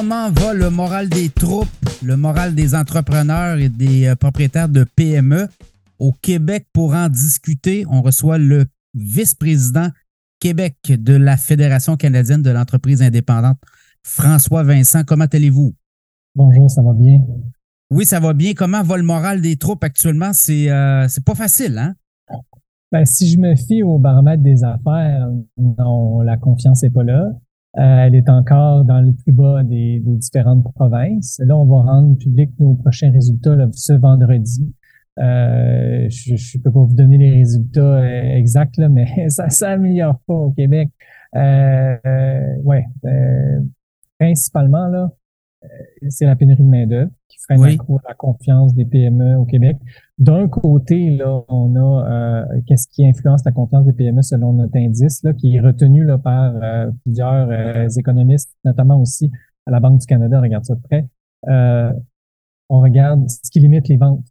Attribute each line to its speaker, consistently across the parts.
Speaker 1: comment va le moral des troupes, le moral des entrepreneurs et des euh, propriétaires de PME au Québec pour en discuter. On reçoit le vice-président Québec de la Fédération canadienne de l'entreprise indépendante, François Vincent. Comment allez-vous?
Speaker 2: Bonjour, ça va bien?
Speaker 1: Oui, ça va bien. Comment va le moral des troupes actuellement? C'est euh, pas facile, hein?
Speaker 2: Ben, si je me fie au baromètre des affaires, non, la confiance n'est pas là. Euh, elle est encore dans le plus bas des, différentes provinces. Là, on va rendre public nos prochains résultats ce vendredi. Euh, je ne peux pas vous donner les résultats euh, exacts, là, mais ça ne s'améliore pas au Québec. Euh, ouais, principalement, là, c'est la pénurie de main-d'œuvre qui freine la confiance des PME au Québec. D'un côté, là, on a euh, qu'est-ce qui influence la confiance des PME selon notre indice, là, qui est retenu là, par euh, plusieurs euh, économistes, notamment aussi à la Banque du Canada, regarde ça de près. on regarde ce qui limite les ventes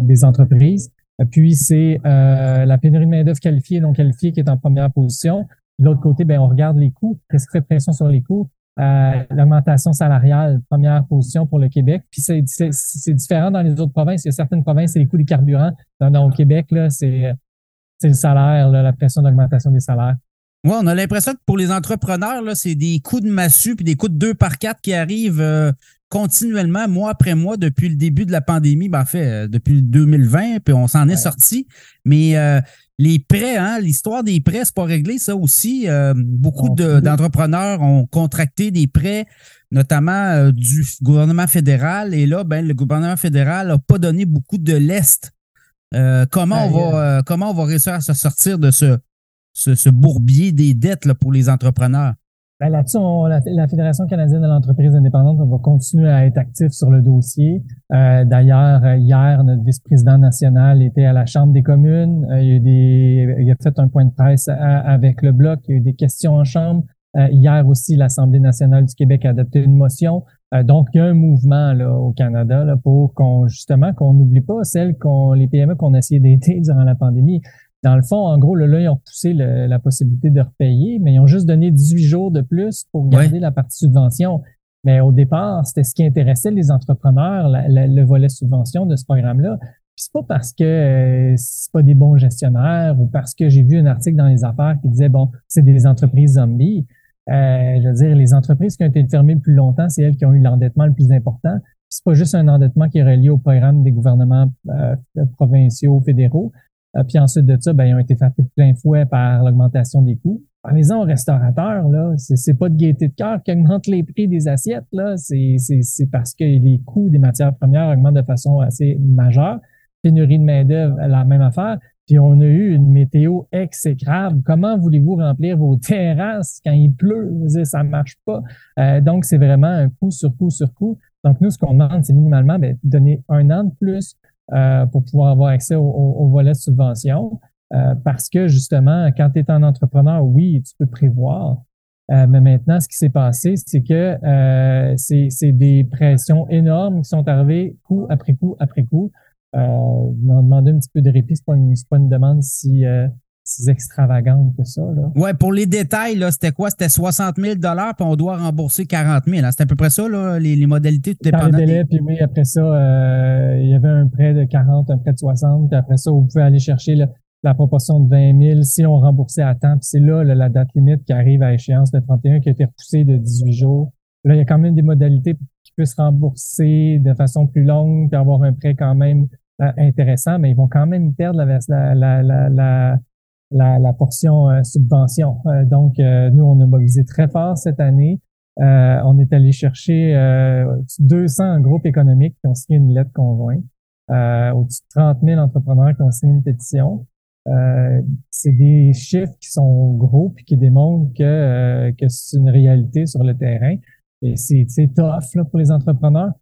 Speaker 2: des entreprises. Puis c'est la pénurie de main-d'œuvre qualifiée et non qualifiée qui est en première position. De l'autre côté, ben, on regarde les coûts, qu'est-ce qui fait pression sur les coûts? Euh, l'augmentation salariale, première position pour le Québec. Puis c'est différent dans les autres provinces. Il y a certaines provinces, c'est les coûts des carburants. Dans, au Québec, là, c'est le salaire, la pression d'augmentation des salaires.
Speaker 1: Oui, on a l'impression que pour les entrepreneurs, c'est des coups de massue puis des coups de deux par quatre qui arrivent euh, continuellement, mois après mois, depuis le début de la pandémie. Ben, en fait, euh, depuis 2020, puis on s'en est sorti. Mais les prêts, hein, l'histoire des prêts, c'est pas réglé, ça aussi. Euh, beaucoup d'entrepreneurs ont contracté des prêts, notamment euh, du gouvernement fédéral. Et là, ben, le gouvernement fédéral n'a pas donné beaucoup de l'Est. Euh, comment, on va, comment on va réussir à se sortir de ce, ce, bourbier des dettes là, pour les entrepreneurs?
Speaker 2: Ben, là-dessus, la, Fédération canadienne de l'entreprise indépendante va continuer à être actif sur le dossier. Euh, d'ailleurs, euh, hier, notre vice-président national était à la Chambre des communes. Euh, il, a des, il, a fait un point de presse avec le Bloc. Il y a eu des questions en Chambre. hier aussi, l'Assemblée nationale du Québec a adopté une motion. donc, il y a un mouvement là, au Canada là, pour qu'on justement qu'on n'oublie pas celles qu'on les PME qu'on a essayé d'aider durant la pandémie. Dans le fond, en gros, là, ils ont poussé la possibilité de repayer, mais ils ont juste donné 18 jours de plus pour garder la partie subvention. Mais au départ, c'était ce qui intéressait les entrepreneurs, le volet subvention de ce programme-là. Puis c'est pas parce que euh, c'est pas des bons gestionnaires ou parce que j'ai vu un article dans les affaires qui disait bon, c'est des entreprises zombies. Euh, je veux dire, les entreprises qui ont été fermées le plus longtemps, c'est elles qui ont eu l'endettement le plus important. C'est pas juste un endettement qui est relié au programme des gouvernements euh, provinciaux, fédéraux, puis ensuite de ça, ben, ils ont été frappés de plein fouet par l'augmentation des coûts. Parlez-en aux restaurateurs, là, c'est pas de gaieté de cœur qui augmente les prix des assiettes, là. C'est parce que les coûts des matières premières augmentent de façon assez majeure. Pénurie de main-d'œuvre, la même affaire. Puis on a eu une météo exécrable. Comment voulez-vous remplir vos terrasses quand il pleut? Ça marche pas. Euh, donc, c'est vraiment un coup sur coup sur coup. Donc, nous, ce qu'on demande, c'est minimalement ben, donner un an de plus euh, pour pouvoir avoir accès au, volet de subvention. Euh, parce que justement, quand tu es un entrepreneur, oui, tu peux prévoir. Euh, mais maintenant, ce qui s'est passé, c'est que c'est des pressions énormes qui sont arrivées coup après coup après coup. Euh, on demandé un petit peu de répit, c'est pas, pas une demande si si extravagante que ça. Là.
Speaker 1: Ouais, pour les détails, là, c'était quoi? C'était 60 000 puis on doit rembourser 40 000. Hein? C'était à peu près ça, là, les, les modalités,
Speaker 2: tout dépendant. délai, puis oui, après ça, euh, de 40, un prêt de 60, puis après ça, vous pouvez aller chercher la proportion de 20 000 si on remboursait à temps. Puis c'est là, la date limite qui arrive à échéance, le 31, qui a été repoussé de 18 jours. Là, il y a quand même des modalités qui se rembourser de façon plus longue, puis avoir un prêt quand même euh, intéressant, mais ils vont quand même perdre la, portion euh, subvention. Euh, donc, euh, nous, on a mobilisé très fort cette année. on est allé chercher 200 groupes économiques qui ont signé une lettre conjointe, au-dessus de 30 000 entrepreneurs qui ont signé une pétition. c'est des chiffres qui sont gros et qui démontrent que, que c'est une réalité sur le terrain. Et c'est tough là, pour les entrepreneurs.